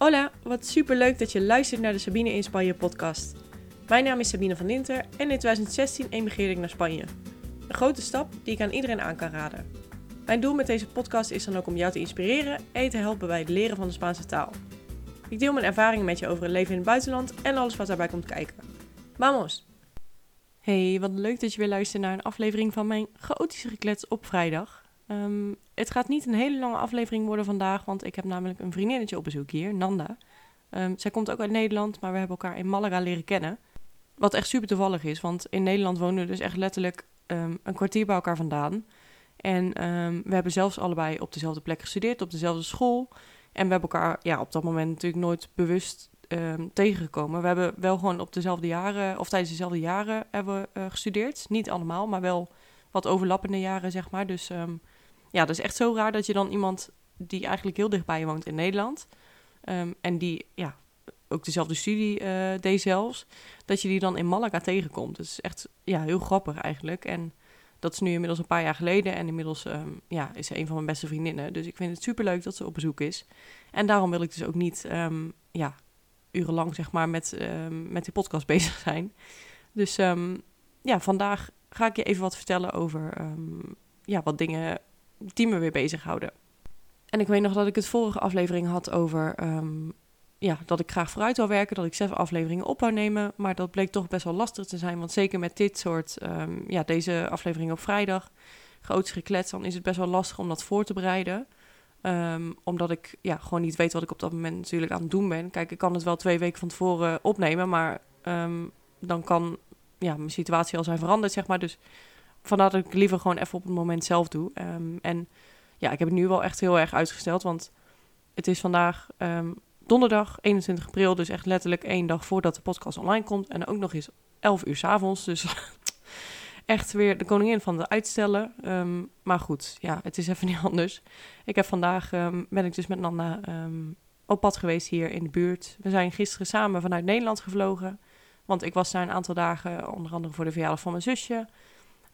Hola, wat super leuk dat je luistert naar de Sabine in Spanje podcast. Mijn naam is Sabine van Dinter en in 2016 emigreerde ik naar Spanje. Een grote stap die ik aan iedereen aan kan raden. Mijn doel met deze podcast is dan ook om jou te inspireren en te helpen bij het leren van de Spaanse taal. Ik deel mijn ervaringen met je over het leven in het buitenland en alles wat daarbij komt kijken. Vamos! Hey, wat leuk dat je weer luistert naar een aflevering van mijn chaotische geklets op vrijdag. Ehm, het gaat niet een hele lange aflevering worden vandaag, want ik heb namelijk een vriendinnetje op bezoek hier, Nanda. Um, zij komt ook uit Nederland, maar we hebben elkaar in Malaga leren kennen. Wat echt super toevallig is, want in Nederland wonen we dus echt letterlijk um, een kwartier bij elkaar vandaan. En we hebben zelfs allebei op dezelfde plek gestudeerd, op dezelfde school. En we hebben elkaar ja, op dat moment natuurlijk nooit bewust tegengekomen. We hebben wel gewoon op dezelfde jaren, of tijdens dezelfde jaren hebben we uh, gestudeerd. Niet allemaal, maar wel wat overlappende jaren, zeg maar. Dus ja, dat is echt zo raar dat je dan iemand die eigenlijk heel dichtbij je woont in Nederland. Um, en die ja, ook dezelfde studie uh, deed zelfs. Dat je die dan in Malaga tegenkomt. Dat is echt ja, heel grappig eigenlijk. En dat is nu inmiddels een paar jaar geleden. En inmiddels um, ja, is ze een van mijn beste vriendinnen. Dus ik vind het super leuk dat ze op bezoek is. En daarom wil ik dus ook niet um, ja, urenlang zeg maar, met, met die podcast bezig zijn. Dus ja, vandaag ga ik je even wat vertellen over ja, wat dingen die me weer bezighouden. En ik weet nog dat ik het vorige aflevering had over um, ja, dat ik graag vooruit wil werken, dat ik zelf afleveringen op wou nemen. Maar dat bleek toch best wel lastig te zijn. Want zeker met dit soort, um, ja, deze aflevering op vrijdag, groots geklets, dan is het best wel lastig om dat voor te bereiden. Um, omdat ik ja, gewoon niet weet wat ik op dat moment natuurlijk aan het doen ben. Kijk, ik kan het wel twee weken van tevoren opnemen, maar dan kan ja, mijn situatie al zijn veranderd, zeg maar. Dus vandaar dat ik liever gewoon even op het moment zelf doe. Um, en ja, ik heb het nu wel echt heel erg uitgesteld, want het is vandaag um, donderdag 21 april, dus echt letterlijk één dag voordat de podcast online komt. En ook nog eens 11 uur s avonds, dus echt weer de koningin van de uitstellen. Um, maar goed, ja, het is even niet anders. Ik heb vandaag, ben ik dus met Nanda op pad geweest hier in de buurt. We zijn gisteren samen vanuit Nederland gevlogen, want ik was daar een aantal dagen, onder andere voor de verjaardag van mijn zusje.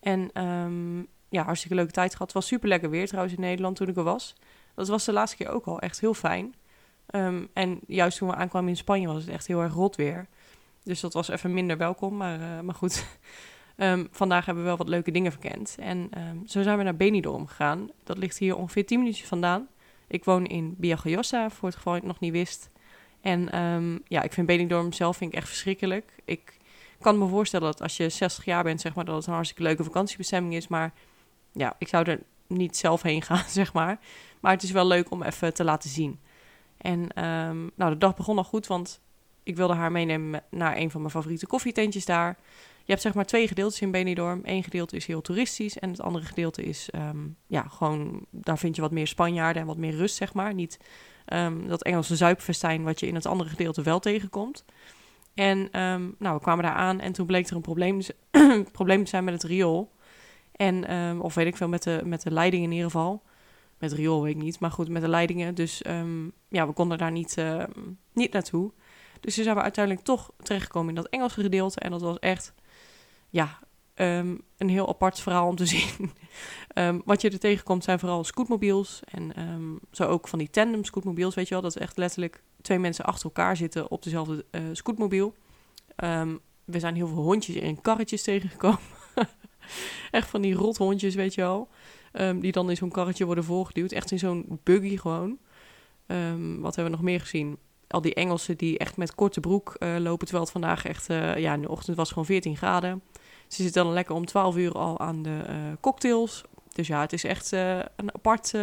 En um, ja, hartstikke leuke tijd gehad. Het was super lekker weer trouwens in Nederland toen ik er was. Dat was de laatste keer ook al echt heel fijn. Um, en juist toen we aankwamen in Spanje was het echt heel erg rot weer. Dus dat was even minder welkom. Maar, uh, maar goed, um, vandaag hebben we wel wat leuke dingen verkend. En zo zijn we naar Benidorm gegaan. Dat ligt hier ongeveer 10 minuutjes vandaan. Ik woon in Biagoyosa, voor het geval je het nog niet wist. En ja, ik vind Benidorm zelf vind ik echt verschrikkelijk. Ik kan me voorstellen dat als je 60 jaar bent, zeg maar, dat het een hartstikke leuke vakantiebestemming is. Maar ja, ik zou er niet zelf heen gaan, zeg maar. Maar het is wel leuk om even te laten zien. En um, nou, de dag begon al goed, want ik wilde haar meenemen naar een van mijn favoriete koffietentjes daar. Je hebt zeg maar twee gedeeltes in Benidorm. Eén gedeelte is heel toeristisch en het andere gedeelte is, um, ja, gewoon, daar vind je wat meer Spanjaarden en wat meer rust, zeg maar. Niet um, dat Engelse zuipfestijn wat je in het andere gedeelte wel tegenkomt. En um, nou, we kwamen daar aan en toen bleek er een probleem, probleem te zijn met het riool. En, um, of weet ik veel, met de, met de leiding in ieder geval. Met riool weet ik niet, maar goed, met de leidingen. Dus um, ja, we konden daar niet, niet naartoe. Dus toen zijn we uiteindelijk toch terechtgekomen in dat Engelse gedeelte. En dat was echt, ja, een heel apart verhaal om te zien. wat je er tegenkomt zijn vooral scootmobiels. En zo ook van die tandem scootmobiels, weet je wel. Dat is echt letterlijk twee mensen achter elkaar zitten op dezelfde uh, scootmobiel. we zijn heel veel hondjes in karretjes tegengekomen. echt van die rothondjes, weet je wel. die dan in zo'n karretje worden voorgeduwd. Echt in zo'n buggy gewoon. wat hebben we nog meer gezien? Al die Engelsen die echt met korte broek uh, lopen. Terwijl het vandaag echt, uh, ja, in de ochtend was gewoon 14 graden. Ze zitten dan lekker om 12 uur al aan de cocktails. Dus ja, het is echt een apart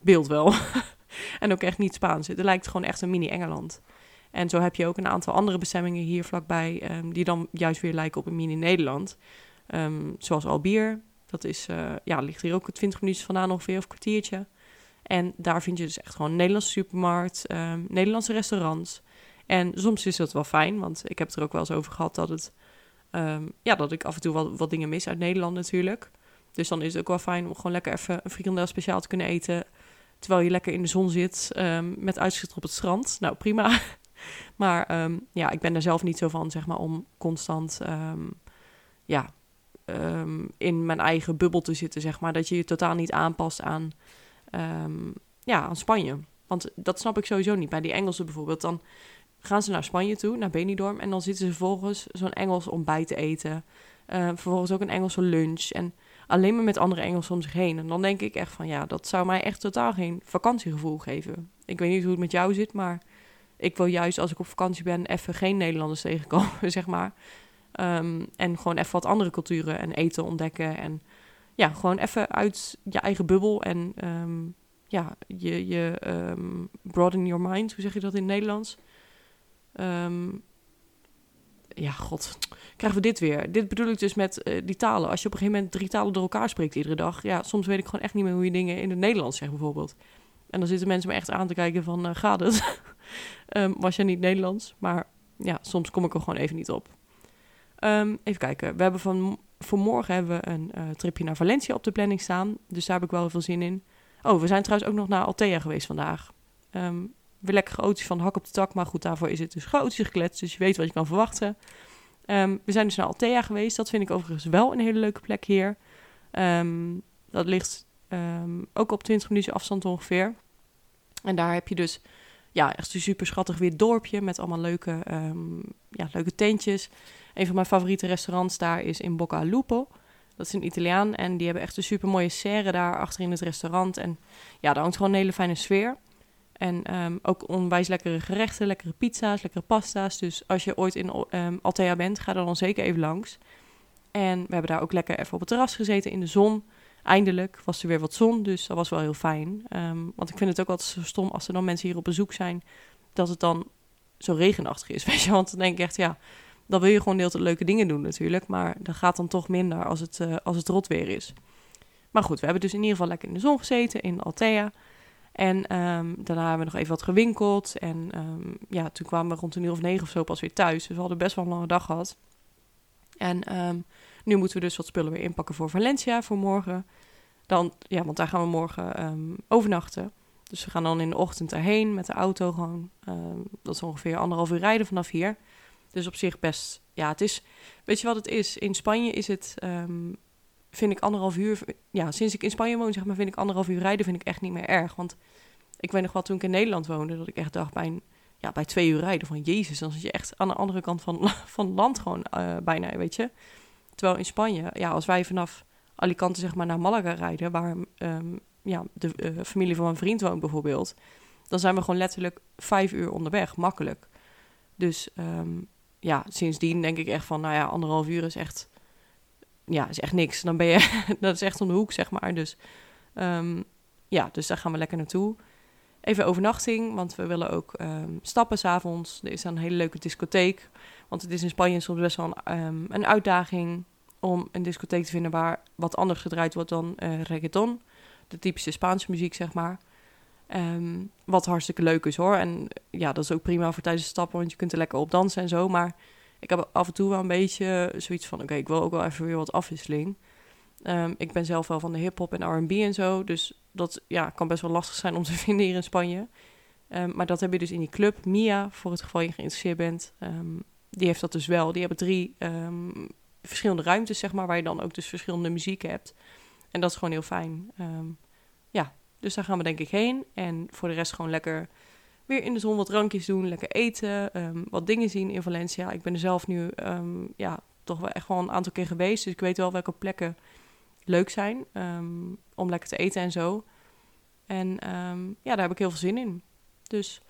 beeld wel. en ook echt niet Spaans. Het lijkt gewoon echt een mini-Engeland. En zo heb je ook een aantal andere bestemmingen hier vlakbij... Um, die dan juist weer lijken op een mini-Nederland. Um, zoals Albier. Dat is, uh, ja, ligt hier ook 20 minuten vandaan ongeveer, of een kwartiertje. En daar vind je dus echt gewoon een Nederlandse supermarkt, um, Nederlandse restaurants. En soms is dat wel fijn, want ik heb het er ook wel eens over gehad dat het ja, dat ik af en toe wat, wat dingen mis uit Nederland natuurlijk. Dus dan is het ook wel fijn om gewoon lekker even een frikandel speciaal te kunnen eten. Terwijl je lekker in de zon zit um, met uitzicht op het strand. Nou, prima. maar um, ja, ik ben er zelf niet zo van, zeg maar, om constant ja, in mijn eigen bubbel te zitten, zeg maar. Dat je je totaal niet aanpast aan, ja, aan Spanje. Want dat snap ik sowieso niet. Bij die Engelsen bijvoorbeeld, dan gaan ze naar Spanje toe, naar Benidorm. En dan zitten ze vervolgens zo'n Engels ontbijt te eten. Vervolgens ook een Engelse lunch. En alleen maar met andere Engelsen om zich heen. En dan denk ik echt van ja, dat zou mij echt totaal geen vakantiegevoel geven. Ik weet niet hoe het met jou zit, maar ik wil juist als ik op vakantie ben even geen Nederlanders tegenkomen, zeg maar. Um, en gewoon even wat andere culturen en eten ontdekken. En ja, gewoon even uit je eigen bubbel en um, ja, je, je um, broaden your mind. Hoe zeg je dat in het Nederlands? Ja, god, krijgen we dit weer. Dit bedoel ik dus met uh, die talen. Als je op een gegeven moment drie talen door elkaar spreekt iedere dag. Ja, soms weet ik gewoon echt niet meer hoe je dingen in het Nederlands zegt bijvoorbeeld. En dan zitten mensen me echt aan te kijken van, uh, gaat het? um, was je niet Nederlands? Maar ja, soms kom ik er gewoon even niet op. Um, even kijken. We hebben van, voor morgen hebben we een uh, tripje naar Valencia op de planning staan. Dus daar heb ik wel veel zin in. Oh, we zijn trouwens ook nog naar Altea geweest vandaag. Um, weer lekker chaotisch van hak op de tak. Maar goed, daarvoor is het dus chaotisch gekletst. Dus je weet wat je kan verwachten. Um, we zijn dus naar Altea geweest. Dat vind ik overigens wel een hele leuke plek hier. Um, dat ligt um, ook op 20 minuten afstand ongeveer. En daar heb je dus ja, echt een super schattig weer dorpje met allemaal leuke, ja, leuke tentjes. Een van mijn favoriete restaurants daar is in Bocca Lupo. Dat is een Italiaan en die hebben echt een super mooie serre daar achter in het restaurant. En ja, daar hangt gewoon een hele fijne sfeer. En um, ook onwijs lekkere gerechten, lekkere pizza's, lekkere pasta's. Dus als je ooit in um, Altea bent, ga er dan zeker even langs. En we hebben daar ook lekker even op het terras gezeten in de zon. Eindelijk was er weer wat zon, dus dat was wel heel fijn. Um, want ik vind het ook altijd zo stom als er dan mensen hier op bezoek zijn, dat het dan zo regenachtig is. Weet je, want dan denk ik echt, ja, dan wil je gewoon heel veel leuke dingen doen natuurlijk. Maar dat gaat dan toch minder als het, uh, als het rot weer is. Maar goed, we hebben dus in ieder geval lekker in de zon gezeten in Altea. En um, daarna hebben we nog even wat gewinkeld. En um, ja, toen kwamen we rond een uur of negen of zo pas weer thuis. Dus we hadden best wel een lange dag gehad. En um, nu moeten we dus wat spullen weer inpakken voor Valencia voor morgen. Dan, ja, want daar gaan we morgen overnachten. Dus we gaan dan in de ochtend erheen met de auto gewoon. dat is ongeveer anderhalf uur rijden vanaf hier. Dus op zich best, ja, het is, weet je wat het is? In Spanje is het, vind ik anderhalf uur, ja, sinds ik in Spanje woon, zeg maar, vind ik anderhalf uur rijden vind ik echt niet meer erg. Want ik weet nog wel, toen ik in Nederland woonde, dat ik echt dacht bij, een, ja, bij twee uur rijden van Jezus, dan zit je echt aan de andere kant van, van land gewoon uh, bijna, weet je. Terwijl in Spanje, ja, als wij vanaf Alicante zeg maar naar Malaga rijden, waar um, ja, de uh, familie van mijn vriend woont bijvoorbeeld, dan zijn we gewoon letterlijk vijf uur onderweg, makkelijk. Dus um, ja, sindsdien denk ik echt van, nou ja, anderhalf uur is echt, ja, is echt niks. Dan ben je, dat is echt om de hoek, zeg maar. Dus um, ja, dus daar gaan we lekker naartoe. Even overnachting, want we willen ook um, stappen s'avonds. Er is een hele leuke discotheek. Want het is in Spanje soms best wel een, um, een uitdaging om een discotheek te vinden waar wat anders gedraaid wordt dan uh, reggaeton. De typische Spaanse muziek, zeg maar. Wat hartstikke leuk is hoor. En ja, dat is ook prima voor tijdens stappen, want je kunt er lekker op dansen en zo. Maar ik heb af en toe wel een beetje zoiets van: oké, ik wil ook wel even weer wat afwisseling. Um, ik ben zelf wel van de hip-hop en RB en zo. Dus dat ja, kan best wel lastig zijn om te vinden hier in Spanje. Um, maar dat heb je dus in die club. Mia, voor het geval je geïnteresseerd bent, um, die heeft dat dus wel. Die hebben drie verschillende ruimtes, zeg maar, waar je dan ook dus verschillende muziek hebt. En dat is gewoon heel fijn. ja, dus daar gaan we denk ik heen. En voor de rest gewoon lekker weer in de zon wat drankjes doen, lekker eten, wat dingen zien in Valencia. Ik ben er zelf nu ja, toch wel echt wel een aantal keer geweest. Dus ik weet wel welke plekken leuk zijn um, om lekker te eten en zo. En ja, daar heb ik heel veel zin in. Dus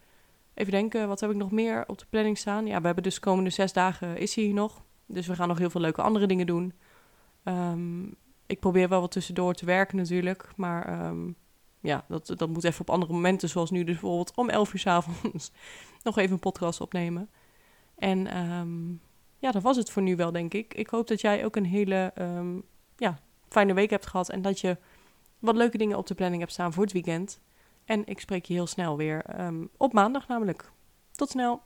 even denken, wat heb ik nog meer op de planning staan? Ja, we hebben dus de komende zes dagen is hier nog. Dus we gaan nog heel veel leuke andere dingen doen. Ik probeer wel wat tussendoor te werken natuurlijk. Maar ja, dat, dat moet even op andere momenten. Zoals nu dus bijvoorbeeld om 11 uur s avonds nog even een podcast opnemen. En ja, dat was het voor nu wel, denk ik. Ik hoop dat jij ook een hele ja, fijne week hebt gehad en dat je wat leuke dingen op de planning hebt staan voor het weekend. En ik spreek je heel snel weer um, op maandag namelijk. Tot snel!